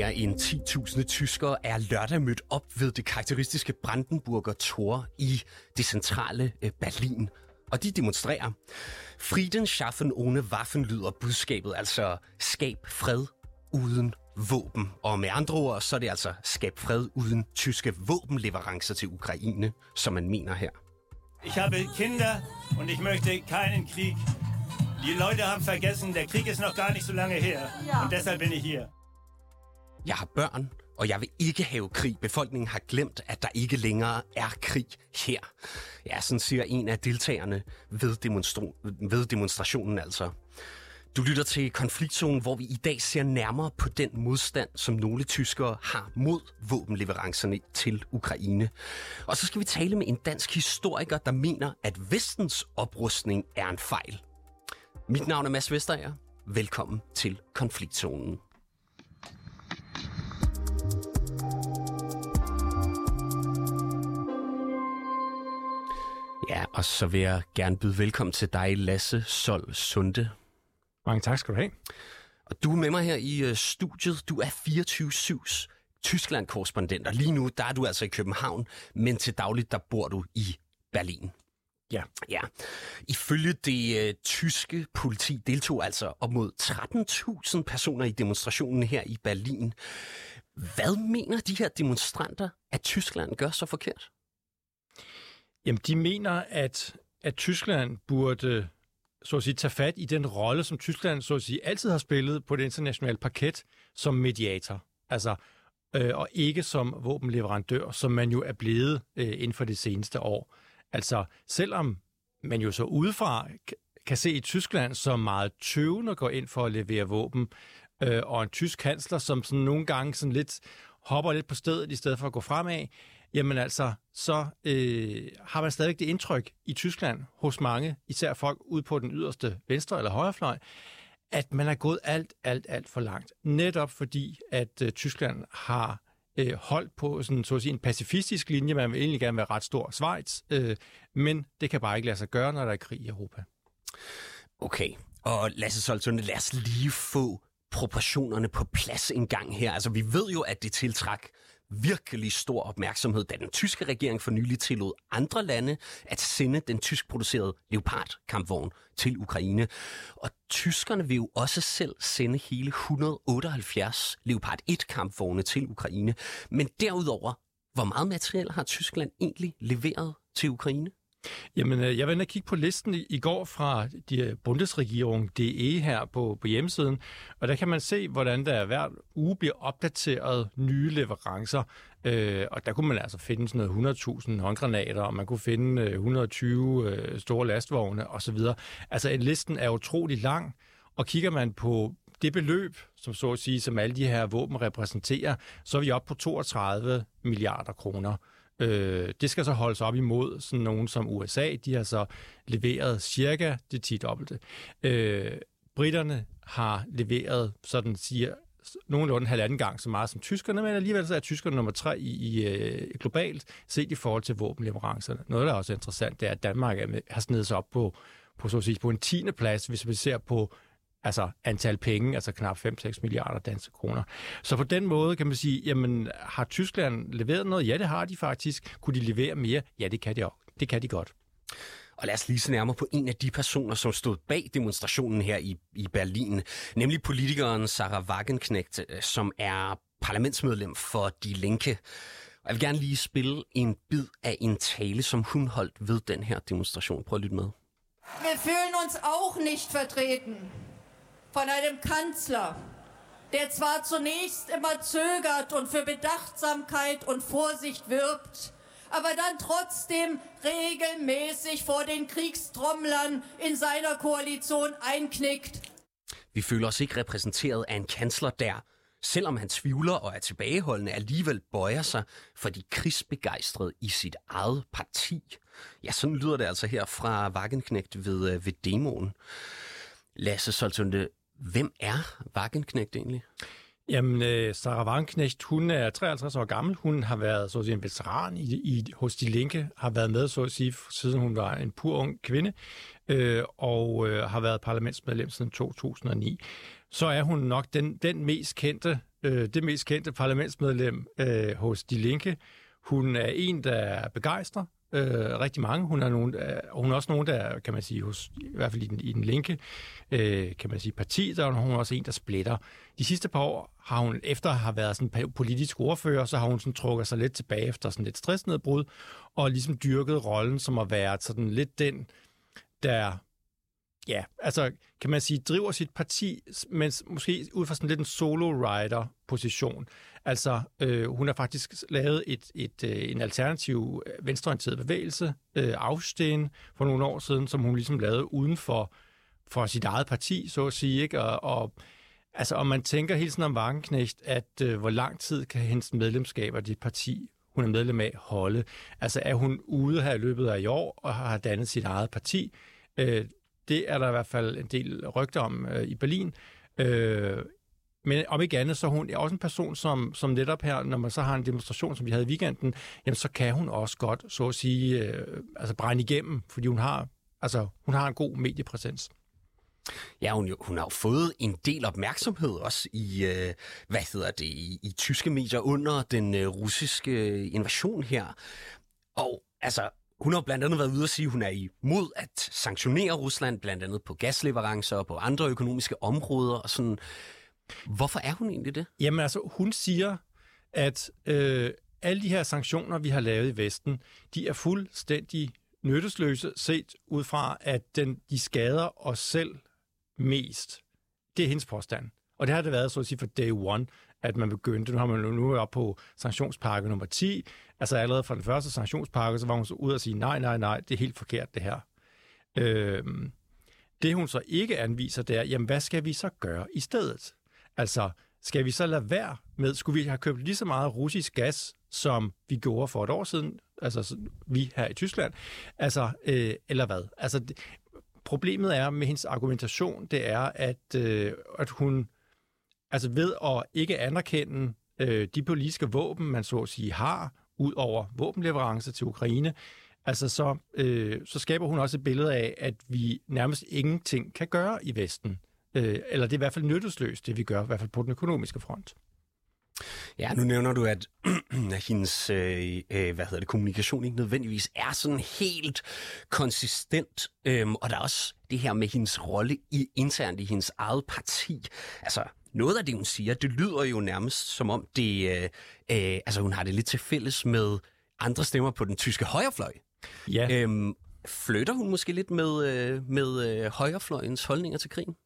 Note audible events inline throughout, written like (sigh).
Mere end 10.000 tyskere er lørdag mødt op ved det karakteristiske Brandenburger Tor i det centrale øh, Berlin. Og de demonstrerer. Frieden schaffen ohne Waffen lyder budskabet, altså skab fred uden våben. Og med andre ord, så er det altså skab fred uden tyske våbenleverancer til Ukraine, som man mener her. Ich habe Kinder und ich möchte keinen Krieg. Die Leute haben vergessen, der Krieg ist noch gar nicht so lange her. Ja. Und deshalb bin ich hier. Jeg har børn, og jeg vil ikke have krig. Befolkningen har glemt, at der ikke længere er krig her. Ja, sådan siger en af deltagerne ved, demonstra- ved demonstrationen altså. Du lytter til konfliktzonen, hvor vi i dag ser nærmere på den modstand, som nogle tyskere har mod våbenleverancerne til Ukraine. Og så skal vi tale med en dansk historiker, der mener, at vestens oprustning er en fejl. Mit navn er Mads Vesterager. Velkommen til konfliktzonen. Ja, og så vil jeg gerne byde velkommen til dig, Lasse Sol Sunde. Mange tak skal du have. Og du er med mig her i uh, studiet. Du er 24-7's Tyskland-korrespondent, og lige nu der er du altså i København, men til dagligt der bor du i Berlin. Ja. Ja. Ifølge det uh, tyske politi deltog altså op mod 13.000 personer i demonstrationen her i Berlin. Hvad mener de her demonstranter, at Tyskland gør så forkert? Jamen, de mener, at, at Tyskland burde så at sige, tage fat i den rolle, som Tyskland så at sige, altid har spillet på det internationale parket som mediator. Altså, øh, og ikke som våbenleverandør, som man jo er blevet øh, inden for det seneste år. Altså, selvom man jo så udefra kan se i Tyskland som meget tøvende går ind for at levere våben, øh, og en tysk kansler, som sådan nogle gange sådan lidt hopper lidt på stedet i stedet for at gå fremad, jamen altså, så øh, har man stadigvæk det indtryk i Tyskland hos mange, især folk ude på den yderste venstre eller højrefløj, at man er gået alt, alt, alt for langt. Netop fordi, at øh, Tyskland har øh, holdt på sådan, så at sige, en pacifistisk linje. Man vil egentlig gerne være ret stor Schweiz, øh, men det kan bare ikke lade sig gøre, når der er krig i Europa. Okay, og Lasse Soltunde, lad os lige få proportionerne på plads en gang her. Altså, vi ved jo, at det tiltræk virkelig stor opmærksomhed, da den tyske regering for nylig tillod andre lande at sende den tyskproducerede Leopard-kampvogn til Ukraine. Og tyskerne vil jo også selv sende hele 178 Leopard 1-kampvogne til Ukraine. Men derudover, hvor meget materiel har Tyskland egentlig leveret til Ukraine? Jamen, øh, jeg var inde og kigge på listen i, i går fra de øh, Bundesregierung DE her på, på hjemmesiden, og der kan man se, hvordan der hver uge bliver opdateret nye leverancer. Øh, og der kunne man altså finde sådan noget 100.000 håndgranater, og man kunne finde øh, 120 øh, store lastvogne osv. Altså, listen er utrolig lang, og kigger man på det beløb, som så at sige, som alle de her våben repræsenterer, så er vi oppe på 32 milliarder kroner. Øh, det skal så holdes op imod sådan nogen som USA. De har så leveret cirka det 10 dobbelte. Øh, britterne har leveret, sådan siger nogenlunde halvanden gang så meget som tyskerne, men alligevel så er tyskerne nummer tre i, i øh, globalt set i forhold til våbenleverancerne. Noget, der er også interessant, det er, at Danmark er med, har snedet sig op på, på, så at sige, på en tiende plads, hvis vi ser på altså antal penge, altså knap 5-6 milliarder danske kroner. Så på den måde kan man sige, jamen har Tyskland leveret noget? Ja, det har de faktisk. Kunne de levere mere? Ja, det kan de, også. det kan de godt. Og lad os lige se nærmere på en af de personer, som stod bag demonstrationen her i, i Berlin, nemlig politikeren Sarah Wagenknecht, øh, som er parlamentsmedlem for Die Linke. Og jeg vil gerne lige spille en bid af en tale, som hun holdt ved den her demonstration. Prøv at lytte med. Wir fühlen uns auch nicht vertreten von einem Kanzler, der zwar zunächst immer zögert und für Bedachtsamkeit und Vorsicht wirbt, aber dann trotzdem regelmäßig vor den Kriegstromlern in seiner Koalition einknickt. Vi føler os ikke repræsenteret af en kansler, der, selvom han tvivler og er tilbageholdende, alligevel bøjer sig for de krigsbegejstrede i sit eget parti. Ja, sådan lyder det altså her fra Wagenknecht ved, øh, ved demoen. Lasse Soltunde, Hvem er Wagenknecht egentlig? Jamen, øh, Sarah Wagenknecht, hun er 53 år gammel. Hun har været så at sige, en veteran i, i, hos De Linke, har været med, så at sige, siden hun var en pur ung kvinde, øh, og øh, har været parlamentsmedlem siden 2009. Så er hun nok den, den mest kendte øh, det mest kendte parlamentsmedlem øh, hos De Linke. Hun er en, der begejstrer øh, rigtig mange. Hun er, nogen, og hun er også nogen, der, kan man sige, hos, i hvert fald i den, i den linke, øh, kan man sige, parti, der er hun også en, der splitter. De sidste par år har hun, efter at have været sådan politisk ordfører, så har hun sådan trukket sig lidt tilbage efter sådan lidt stressnedbrud, og ligesom dyrket rollen som at være sådan lidt den, der ja, altså kan man sige, driver sit parti, men måske ud fra sådan lidt en solo-rider-position. Altså, øh, hun har faktisk lavet et, et, øh, en alternativ øh, venstreorienteret bevægelse, øh, Afsten, for nogle år siden, som hun ligesom lavede uden for, for sit eget parti, så at sige. Ikke? Og, og altså, om man tænker helt sådan om Wagenknecht, at øh, hvor lang tid kan hendes medlemskab af det parti, hun er medlem af, holde? Altså, er hun ude her i løbet af i år og har dannet sit eget parti? Øh, det er der i hvert fald en del rygter om øh, i Berlin. Øh, men om ikke andet, så hun er også en person, som, som netop her, når man så har en demonstration, som vi havde i weekenden, jamen så kan hun også godt, så at sige, øh, altså brænde igennem, fordi hun har, altså, hun har en god mediepræsens. Ja, hun, hun har jo fået en del opmærksomhed også i, øh, hvad hedder det, i, i tyske medier under den øh, russiske øh, invasion her. Og altså, hun har blandt andet været ude at sige, at hun er imod at sanktionere Rusland, blandt andet på gasleverancer og på andre økonomiske områder. Og sådan. Hvorfor er hun egentlig det? Jamen altså, hun siger, at øh, alle de her sanktioner, vi har lavet i Vesten, de er fuldstændig nyttesløse, set ud fra, at den, de skader os selv mest. Det er hendes påstand. Og det har det været, så at sige, fra day one, at man begyndte. Nu har man nu op på sanktionspakke nummer 10. Altså allerede fra den første sanktionspakke, så var hun så ud og sige, nej, nej, nej, det er helt forkert det her. Øhm, det hun så ikke anviser, det er, jamen hvad skal vi så gøre i stedet? Altså, skal vi så lade være med, skulle vi have købt lige så meget russisk gas, som vi gjorde for et år siden, altså vi her i Tyskland, altså, øh, eller hvad? Altså, det, problemet er med hendes argumentation, det er, at, øh, at hun Altså ved at ikke anerkende øh, de politiske våben, man så at sige har, ud over våbenleverancer til Ukraine, altså så, øh, så skaber hun også et billede af, at vi nærmest ingenting kan gøre i Vesten. Øh, eller det er i hvert fald nyttesløst, det vi gør, i hvert fald på den økonomiske front. Ja, nu nævner du, at (clears throat) hendes øh, øh, hvad hedder det, kommunikation ikke nødvendigvis er sådan helt konsistent. Øhm, og der er også det her med hendes rolle i, internt i hendes eget parti. Altså, noget af det, hun siger, det lyder jo nærmest som om, det, øh, øh, altså hun har det lidt til fælles med andre stemmer på den tyske højrefløj. Ja. Øhm, flytter hun måske lidt med, øh, med øh, højrefløjens holdninger til krigen?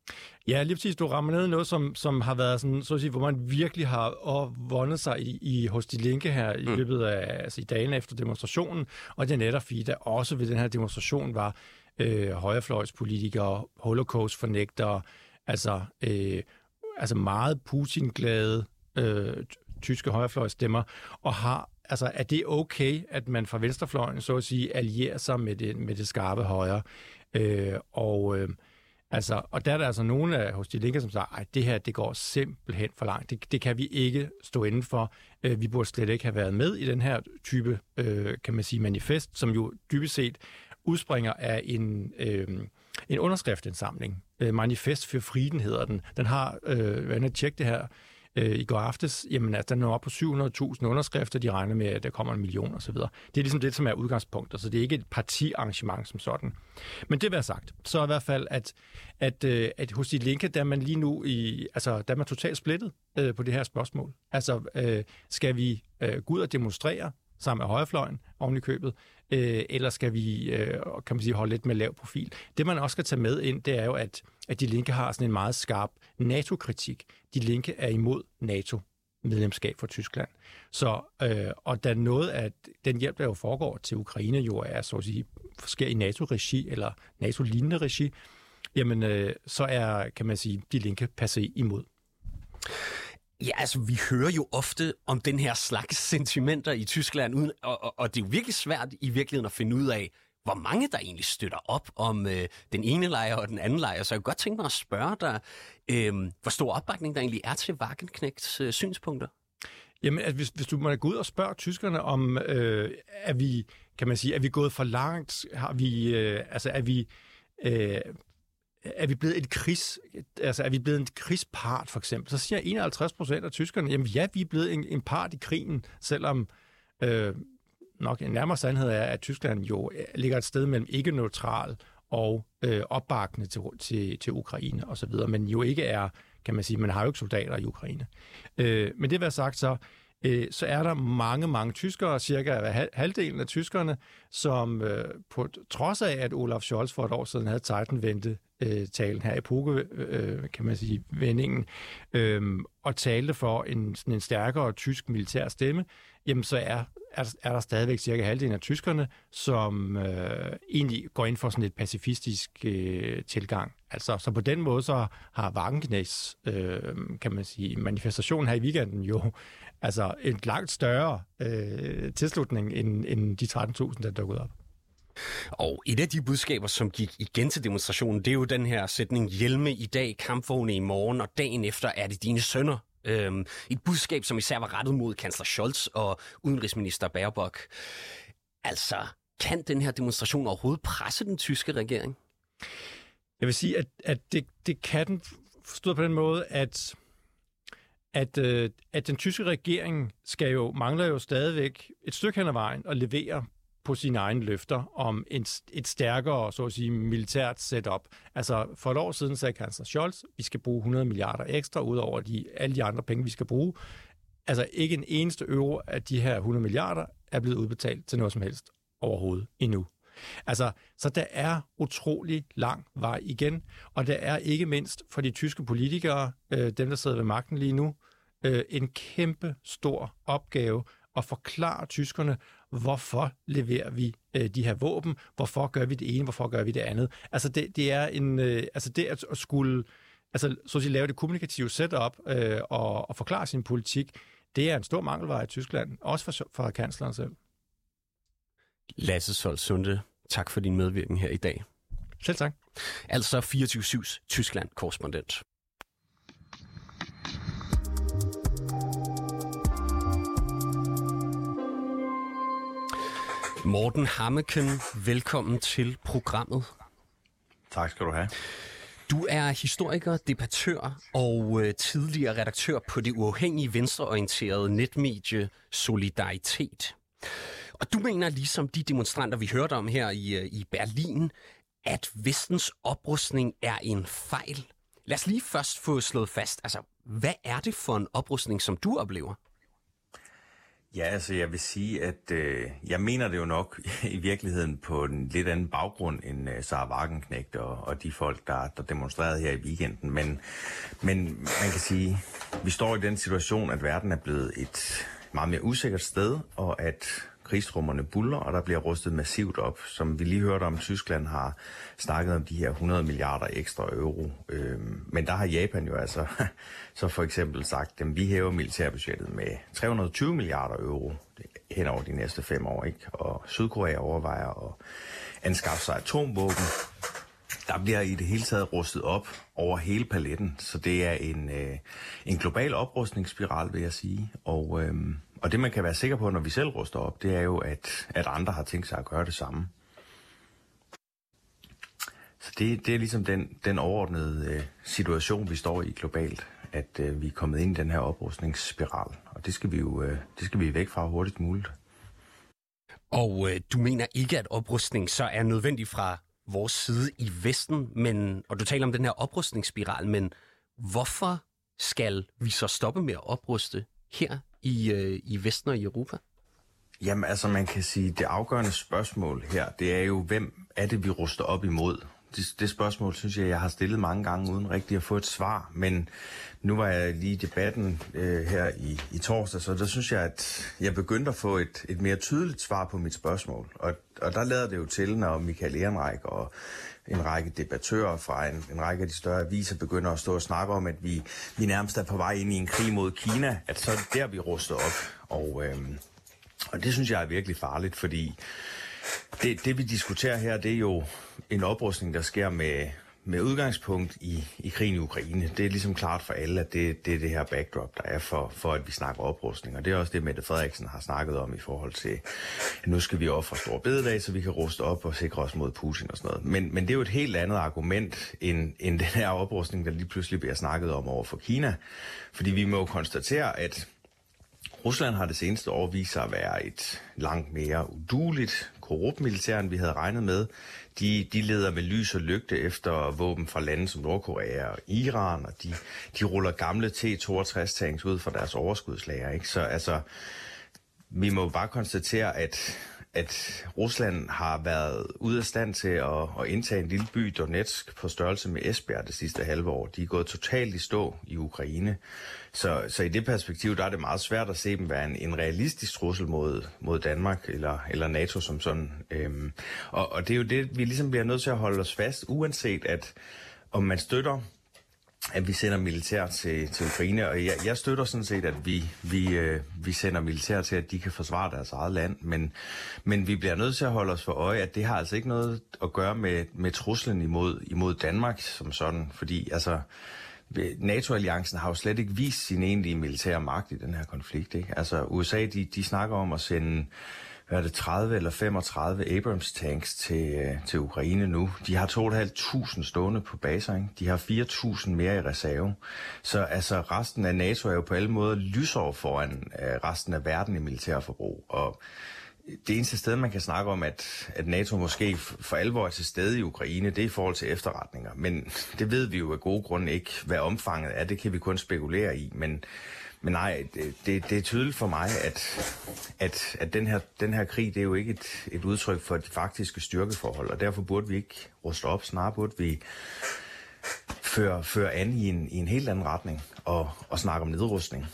Ja, lige præcis. Du rammer ned noget, som, som har været sådan, så at sige, hvor man virkelig har vundet sig i, i hos de linke her mm. i løbet af altså i dagen efter demonstrationen. Og det er netop fordi, der også ved den her demonstration var øh, højrefløjspolitikere, holocaust-fornægtere, altså øh, altså meget Putin-glade øh, tyske højrefløjstemmer, og har altså, er det okay, at man fra venstrefløjen, så at sige, allierer sig med det, med det skarpe højre? Øh, og, øh, altså, og der er der altså nogle af hos de linker, som siger, at det her, det går simpelthen for langt. Det, det kan vi ikke stå inden for. Øh, vi burde slet ikke have været med i den her type, øh, kan man sige, manifest, som jo dybest set udspringer af en... Øh, en underskriftindsamling. Øh, Manifest for Frieden hedder den. Den har, øh, hvad tjekke det her øh, i går aftes, jamen at den er oppe på 700.000 underskrifter, de regner med, at der kommer en million osv. Det er ligesom det, som er udgangspunktet, så det er ikke et partiarrangement som sådan. Men det vil jeg sagt, så i hvert fald, at, at, øh, at hos de linke, der er man lige nu i, altså, der er man totalt splittet øh, på det her spørgsmål. Altså, øh, skal vi øh, gå ud og demonstrere sammen med højrefløjen oven i købet, øh, eller skal vi øh, kan man sige, holde lidt med lav profil? Det, man også skal tage med ind, det er jo, at, at De Linke har sådan en meget skarp NATO-kritik. De Linke er imod NATO medlemskab for Tyskland. Så, øh, og da noget af den hjælp, der jo foregår til Ukraine, jo er så at sige, sker i NATO-regi eller NATO-lignende regi, jamen øh, så er, kan man sige, de linke passé imod. Ja, altså vi hører jo ofte om den her slags sentimenter i Tyskland, uden, og, og, og det er jo virkelig svært i virkeligheden at finde ud af, hvor mange der egentlig støtter op om øh, den ene lejr og den anden lejr. Så jeg kunne godt tænke mig at spørge dig, øh, hvor stor opbakning der egentlig er til Wagenknechts øh, synspunkter? Jamen, at hvis, hvis du må gå ud og spørge tyskerne om, øh, er vi, kan man sige, er vi gået for langt? Har vi, øh, altså er vi, øh, er vi blevet et krigs, altså er vi blevet en krigspart, for eksempel? Så siger 51 procent af tyskerne, jamen ja, vi er blevet en, en part i krigen, selvom øh, nok en nærmere sandhed er, at Tyskland jo øh, ligger et sted mellem ikke-neutral og øh, opbakende til, til, til Ukraine osv., men jo ikke er, kan man sige, man har jo ikke soldater i Ukraine. Øh, men det vil sagt så, øh, så er der mange, mange tyskere, cirka halvdelen af tyskerne, som øh, på trods af, at Olaf Scholz for et år siden havde Titan-vente øh, talen her, epoke, øh, øh kan man sige, vendingen, øh, og talte for en, sådan en stærkere tysk militær stemme, jamen så er, er, er der stadigvæk cirka halvdelen af tyskerne, som øh, egentlig går ind for sådan et pacifistisk øh, tilgang. Altså, så på den måde så har Wagenknechts, øh, kan man sige, manifestation her i weekenden jo altså en langt større øh, tilslutning end, end de 13.000, der dukkede op. Og et af de budskaber, som gik igen til demonstrationen, det er jo den her sætning, hjelme i dag, kampvogne i morgen, og dagen efter er det dine sønner. Øhm, et budskab, som især var rettet mod kansler Scholz og udenrigsminister Baerbock. Altså, kan den her demonstration overhovedet presse den tyske regering? Jeg vil sige, at, at det, det kan den forstået på den måde, at at, øh, at den tyske regering skal jo, mangler jo stadigvæk et stykke hen ad vejen at levere på sine egne løfter om et, et stærkere, så at sige, militært setup. Altså, for et år siden sagde kansler Scholz, vi skal bruge 100 milliarder ekstra, ud over de, alle de andre penge, vi skal bruge. Altså, ikke en eneste euro af de her 100 milliarder er blevet udbetalt til noget som helst overhovedet endnu. Altså, så der er utrolig lang vej igen, og der er ikke mindst for de tyske politikere, øh, dem der sidder ved magten lige nu, øh, en kæmpe stor opgave at forklare tyskerne, hvorfor leverer vi øh, de her våben, hvorfor gør vi det ene, hvorfor gør vi det andet. Altså det, det er en, øh, altså det at, at skulle altså, så at sige, lave det kommunikative setup øh, og, og forklare sin politik, det er en stor mangelvare i Tyskland, også for, for kansleren selv. Lasse Sol Sunde, tak for din medvirkning her i dag. Selv tak. Altså 24-7's Tyskland-korrespondent. Morten Hammeken, velkommen til programmet. Tak skal du have. Du er historiker, debattør og øh, tidligere redaktør på det uafhængige venstreorienterede netmedie Solidaritet. Og du mener, ligesom de demonstranter, vi hørte om her i, øh, i Berlin, at vestens oprustning er en fejl. Lad os lige først få slået fast, altså, hvad er det for en oprustning, som du oplever? Ja, altså jeg vil sige, at øh, jeg mener det jo nok (laughs) i virkeligheden på en lidt anden baggrund end øh, Sarah Wagenknecht og, og de folk, der, der demonstrerede her i weekenden. Men, men man kan sige, vi står i den situation, at verden er blevet et meget mere usikkert sted, og at krigsrummerne buller, og der bliver rustet massivt op. Som vi lige hørte om, Tyskland har snakket om de her 100 milliarder ekstra euro. Øhm, men der har Japan jo altså (laughs) så for eksempel sagt, at vi hæver militærbudgettet med 320 milliarder euro hen over de næste fem år. Ikke? Og Sydkorea overvejer at anskaffe sig atomvåben. Der bliver i det hele taget rustet op over hele paletten, så det er en, øh, en global oprustningsspiral, vil jeg sige. Og, øh, og det man kan være sikker på, når vi selv ruster op, det er jo, at, at andre har tænkt sig at gøre det samme. Så det, det er ligesom den, den overordnede øh, situation, vi står i globalt, at øh, vi er kommet ind i den her oprustningsspiral. Og det skal vi jo øh, det skal vi væk fra hurtigst muligt. Og øh, du mener ikke, at oprustning så er nødvendig fra vores side i Vesten, men, og du taler om den her oprustningsspiral, men hvorfor skal vi så stoppe med at opruste her i, øh, i Vesten og i Europa? Jamen altså, man kan sige, det afgørende spørgsmål her, det er jo, hvem er det, vi ruster op imod? Det, det spørgsmål synes jeg, jeg har stillet mange gange uden rigtig at få et svar, men nu var jeg lige i debatten øh, her i, i torsdag, så der synes jeg, at jeg begyndte at få et, et mere tydeligt svar på mit spørgsmål. Og, og der lader det jo til, når Michael Ehrenreich og en række debattører fra en, en række af de større aviser begynder at stå og snakke om, at vi, vi nærmest er på vej ind i en krig mod Kina, at så er det der, vi ruster op. Og, øh, og det synes jeg er virkelig farligt, fordi det, det vi diskuterer her, det er jo en oprustning, der sker med, med udgangspunkt i, i krigen i Ukraine, det er ligesom klart for alle, at det, det er det her backdrop, der er for, for, at vi snakker oprustning. Og det er også det, Mette Frederiksen har snakket om i forhold til, at nu skal vi ofre store bededag, så vi kan ruste op og sikre os mod Putin og sådan noget. Men, men det er jo et helt andet argument, end, end den her oprustning, der lige pludselig bliver snakket om over for Kina. Fordi vi må jo konstatere, at Rusland har det seneste år vist sig at være et langt mere uduligt, Korrupt-militæren, vi havde regnet med. De, de leder med lys og lygte efter våben fra lande som Nordkorea og Iran, og de, de ruller gamle T-62-tanks ud fra deres overskudslager. Ikke? Så altså, vi må bare konstatere, at at Rusland har været ude af stand til at, at indtage en lille by, Donetsk, på størrelse med Esbjerg det sidste halve år. De er gået totalt i stå i Ukraine. Så, så i det perspektiv, der er det meget svært at se dem være en, en realistisk trussel mod, mod Danmark eller, eller NATO som sådan. Øhm, og, og det er jo det, vi ligesom bliver nødt til at holde os fast, uanset at om man støtter at vi sender militær til, til Ukraine, og jeg, jeg støtter sådan set, at vi, vi, øh, vi sender militær til, at de kan forsvare deres eget land, men, men vi bliver nødt til at holde os for øje, at det har altså ikke noget at gøre med, med truslen imod, imod Danmark som sådan, fordi altså, NATO-alliancen har jo slet ikke vist sin egentlige militære magt i den her konflikt. Ikke? Altså USA, de, de snakker om at sende hvad er det, 30 eller 35 Abrams tanks til, øh, til Ukraine nu. De har 2.500 stående på baser, ikke? De har 4.000 mere i reserve. Så altså resten af NATO er jo på alle måder lysår foran øh, resten af verden i militærforbrug. Og det eneste sted, man kan snakke om, at, at NATO måske for alvor er til stede i Ukraine, det er i forhold til efterretninger. Men det ved vi jo af gode grunde ikke, hvad omfanget er. Det kan vi kun spekulere i. Men men nej, det, det, er tydeligt for mig, at, at, at den, her, den her krig, det er jo ikke et, et udtryk for de faktiske styrkeforhold, og derfor burde vi ikke ruste op. Snarere burde vi føre, føre an i en, i en helt anden retning og, og snakke om nedrustning.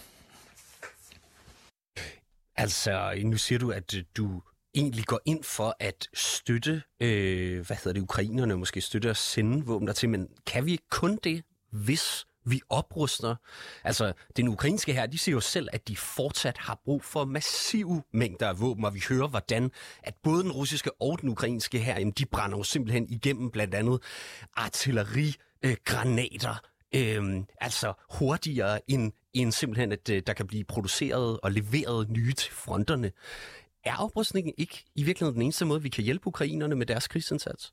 Altså, nu siger du, at øh, du egentlig går ind for at støtte, øh, hvad hedder det, ukrainerne, måske støtte at sende våben der til, men kan vi kun det, hvis vi opruster. Altså, den ukrainske her, de siger jo selv, at de fortsat har brug for massive mængder af våben, og vi hører, hvordan at både den russiske og den ukrainske her, de brænder jo simpelthen igennem blandt andet artilleri, øh, granater, øh, altså hurtigere end, end simpelthen, at øh, der kan blive produceret og leveret nye til fronterne. Er oprustningen ikke i virkeligheden den eneste måde, vi kan hjælpe ukrainerne med deres krigsindsats?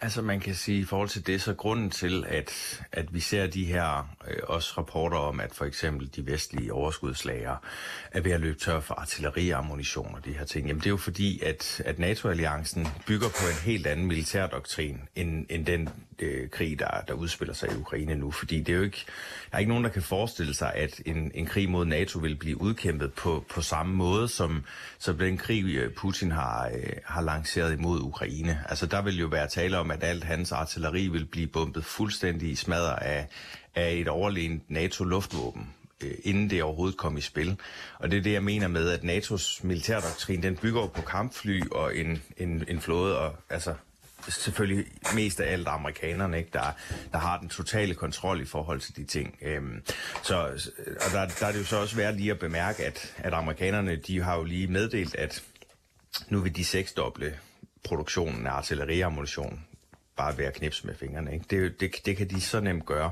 Altså man kan sige i forhold til det, så grunden til, at, at vi ser de her øh, også rapporter om, at for eksempel de vestlige overskudslager er ved at løbe tør for artilleriammunition og de her ting, jamen det er jo fordi, at, at NATO-alliancen bygger på en helt anden militærdoktrin, end, end den øh, krig, der, der udspiller sig i Ukraine nu. Fordi det er jo ikke, der er ikke nogen, der kan forestille sig, at en, en krig mod NATO vil blive udkæmpet på, på samme måde, som, som den krig, øh, Putin har, øh, har lanceret imod Ukraine. Altså der vil jo være tale om, at alt hans artilleri vil blive bumpet fuldstændig i smadder af, af et overlegent NATO-luftvåben øh, inden det overhovedet kom i spil. Og det er det, jeg mener med, at NATO's militærdoktrin, den bygger på kampfly og en, en, en flåde, og altså selvfølgelig mest af alt amerikanerne, ikke, der, der har den totale kontrol i forhold til de ting. Øhm, så, og der, der er det jo så også værd lige at bemærke, at, at amerikanerne, de har jo lige meddelt, at nu vil de seksdoble produktionen af artilleriammunition bare ved at knipse med fingrene. Ikke? Det, det, det kan de så nemt gøre.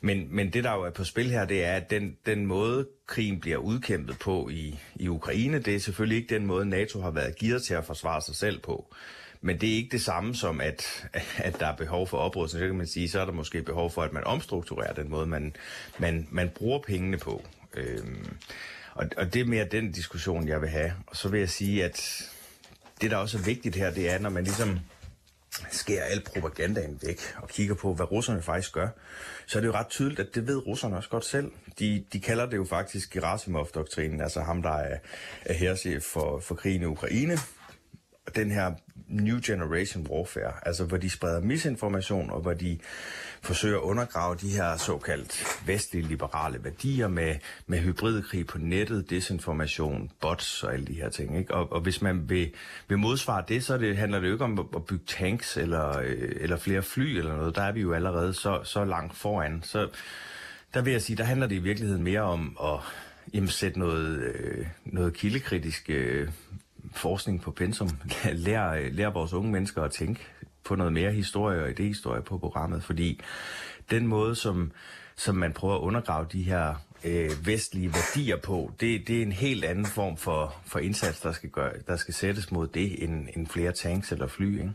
Men, men det, der jo er på spil her, det er, at den, den måde, krigen bliver udkæmpet på i, i Ukraine, det er selvfølgelig ikke den måde, NATO har været gearet til at forsvare sig selv på. Men det er ikke det samme som, at, at der er behov for oprustning. Så kan man sige, så er der måske behov for, at man omstrukturerer den måde, man, man, man bruger pengene på. Øhm, og, og det er mere den diskussion, jeg vil have. Og så vil jeg sige, at det, der også er vigtigt her, det er, når man ligesom skærer al propagandaen væk og kigger på, hvad russerne faktisk gør, så er det jo ret tydeligt, at det ved russerne også godt selv. De, de kalder det jo faktisk Gerasimov-doktrinen, altså ham, der er, er herrchef for, for krigen i Ukraine. Den her New Generation Warfare, altså hvor de spreder misinformation, og hvor de forsøger at undergrave de her såkaldt vestlige liberale værdier med, med hybridkrig på nettet, desinformation, bots og alle de her ting. Ikke? Og, og hvis man vil, vil modsvare det, så det, handler det jo ikke om at, bygge tanks eller, øh, eller flere fly eller noget. Der er vi jo allerede så, så langt foran. Så der vil jeg sige, der handler det i virkeligheden mere om at jamen, sætte noget, øh, noget kildekritisk øh, forskning på pensum. (laughs) Lær, lær vores unge mennesker at tænke på noget mere historie og idehistorie på programmet, fordi den måde, som, som man prøver at undergrave de her øh, vestlige værdier på, det, det er en helt anden form for, for indsats, der skal, gøre, der skal sættes mod det, end, end flere tanks eller fly. Ikke?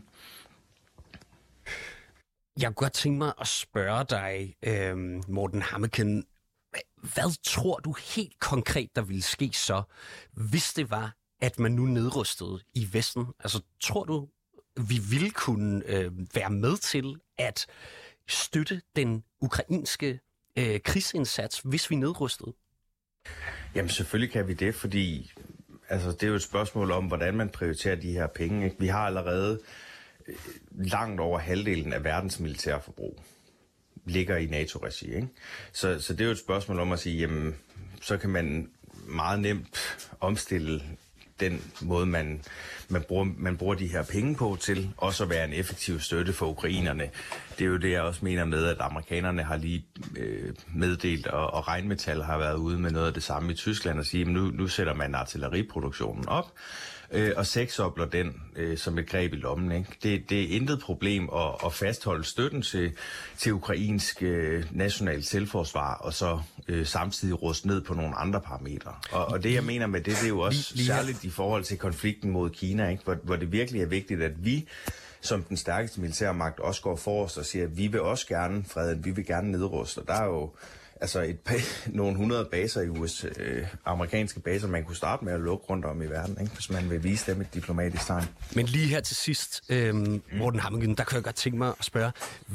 Jeg kunne godt tænke mig at spørge dig, øh, Morten Hammeken, hvad tror du helt konkret, der ville ske så, hvis det var, at man nu nedrustede i Vesten? Altså, tror du, vi ville kunne øh, være med til at støtte den ukrainske øh, krigsindsats, hvis vi nedrustede? Jamen selvfølgelig kan vi det, fordi altså, det er jo et spørgsmål om, hvordan man prioriterer de her penge. Ikke? Vi har allerede øh, langt over halvdelen af verdens militærforbrug ligger i NATO-regi. Ikke? Så, så det er jo et spørgsmål om at sige, jamen, så kan man meget nemt omstille den måde, man, man, bruger, man bruger de her penge på til også at være en effektiv støtte for ukrainerne. Det er jo det, jeg også mener med, at amerikanerne har lige øh, meddelt, og, og Regnmetal har været ude med noget af det samme i Tyskland og sige, at nu, nu sætter man artilleriproduktionen op, øh, og seksobler den øh, som et greb i lommen. Ikke? Det, det er intet problem at, at fastholde støtten til, til ukrainsk øh, nationalt selvforsvar, og så øh, samtidig ruste ned på nogle andre parametre. Og, og det, jeg mener med det, det er jo også lige, lige særligt i forhold til konflikten mod Kina, ikke? Hvor, hvor det virkelig er vigtigt, at vi som den stærkeste militærmagt også går forrest og siger, at vi vil også gerne freden, vi vil gerne nedruste. Og der er jo altså et, (laughs) nogle hundrede baser i USA, øh, amerikanske baser, man kunne starte med at lukke rundt om i verden, ikke? hvis man vil vise dem et diplomatisk tegn. Men lige her til sidst, øh, Morten Hammergen, der kan jeg godt tænke mig at spørge,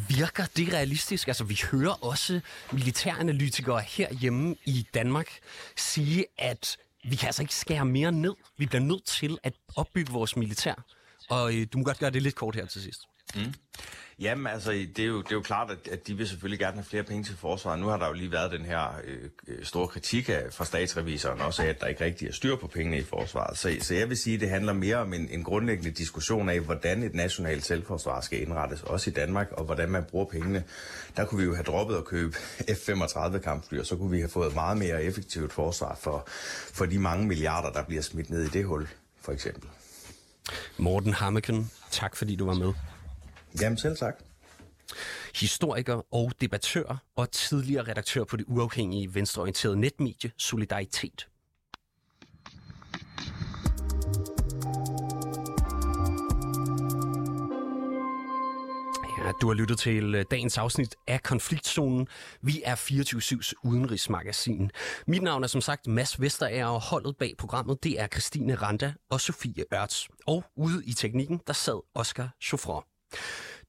virker det realistisk? Altså vi hører også militæranalytikere herhjemme i Danmark sige, at vi kan altså ikke skære mere ned. Vi bliver nødt til at opbygge vores militær. Og øh, du må godt gøre det lidt kort her til sidst. Mm. Jamen altså, det er jo, det er jo klart, at, at de vil selvfølgelig gerne have flere penge til forsvaret. Nu har der jo lige været den her øh, store kritik af, fra statsrevisoren også af, at der ikke rigtig er styr på pengene i forsvaret. Så, så jeg vil sige, at det handler mere om en, en grundlæggende diskussion af, hvordan et nationalt selvforsvar skal indrettes, også i Danmark, og hvordan man bruger pengene. Der kunne vi jo have droppet at købe (laughs) F-35 kampfly, og så kunne vi have fået meget mere effektivt forsvar for, for de mange milliarder, der bliver smidt ned i det hul, for eksempel. Morten Hammeken, tak fordi du var med. Jamen selv tak. Historiker og debattør og tidligere redaktør på det uafhængige venstreorienterede netmedie Solidaritet. Ja, du har lyttet til øh, dagens afsnit af Konfliktzonen. Vi er 24-7's udenrigsmagasin. Mit navn er som sagt Mads Vesterager, og holdet bag programmet det er Christine Randa og Sofie Ørts. Og ude i teknikken, der sad Oscar Chauffeur.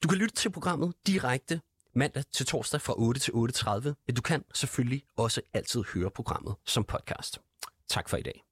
Du kan lytte til programmet direkte mandag til torsdag fra 8 til 8.30, men du kan selvfølgelig også altid høre programmet som podcast. Tak for i dag.